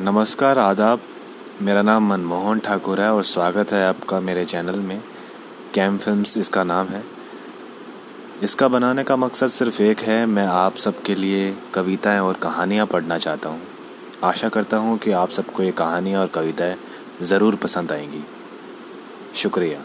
नमस्कार, आदाब। मेरा नाम मनमोहन ठाकुर है और स्वागत है आपका मेरे चैनल में। कैम फिल्म्स इसका नाम है। इसका बनाने का मकसद सिर्फ़ एक है, मैं आप सबके लिए कविताएँ और कहानियाँ पढ़ना चाहता हूँ। आशा करता हूँ कि आप सबको ये कहानियाँ और कविताएँ ज़रूर पसंद आएँगी। शुक्रिया।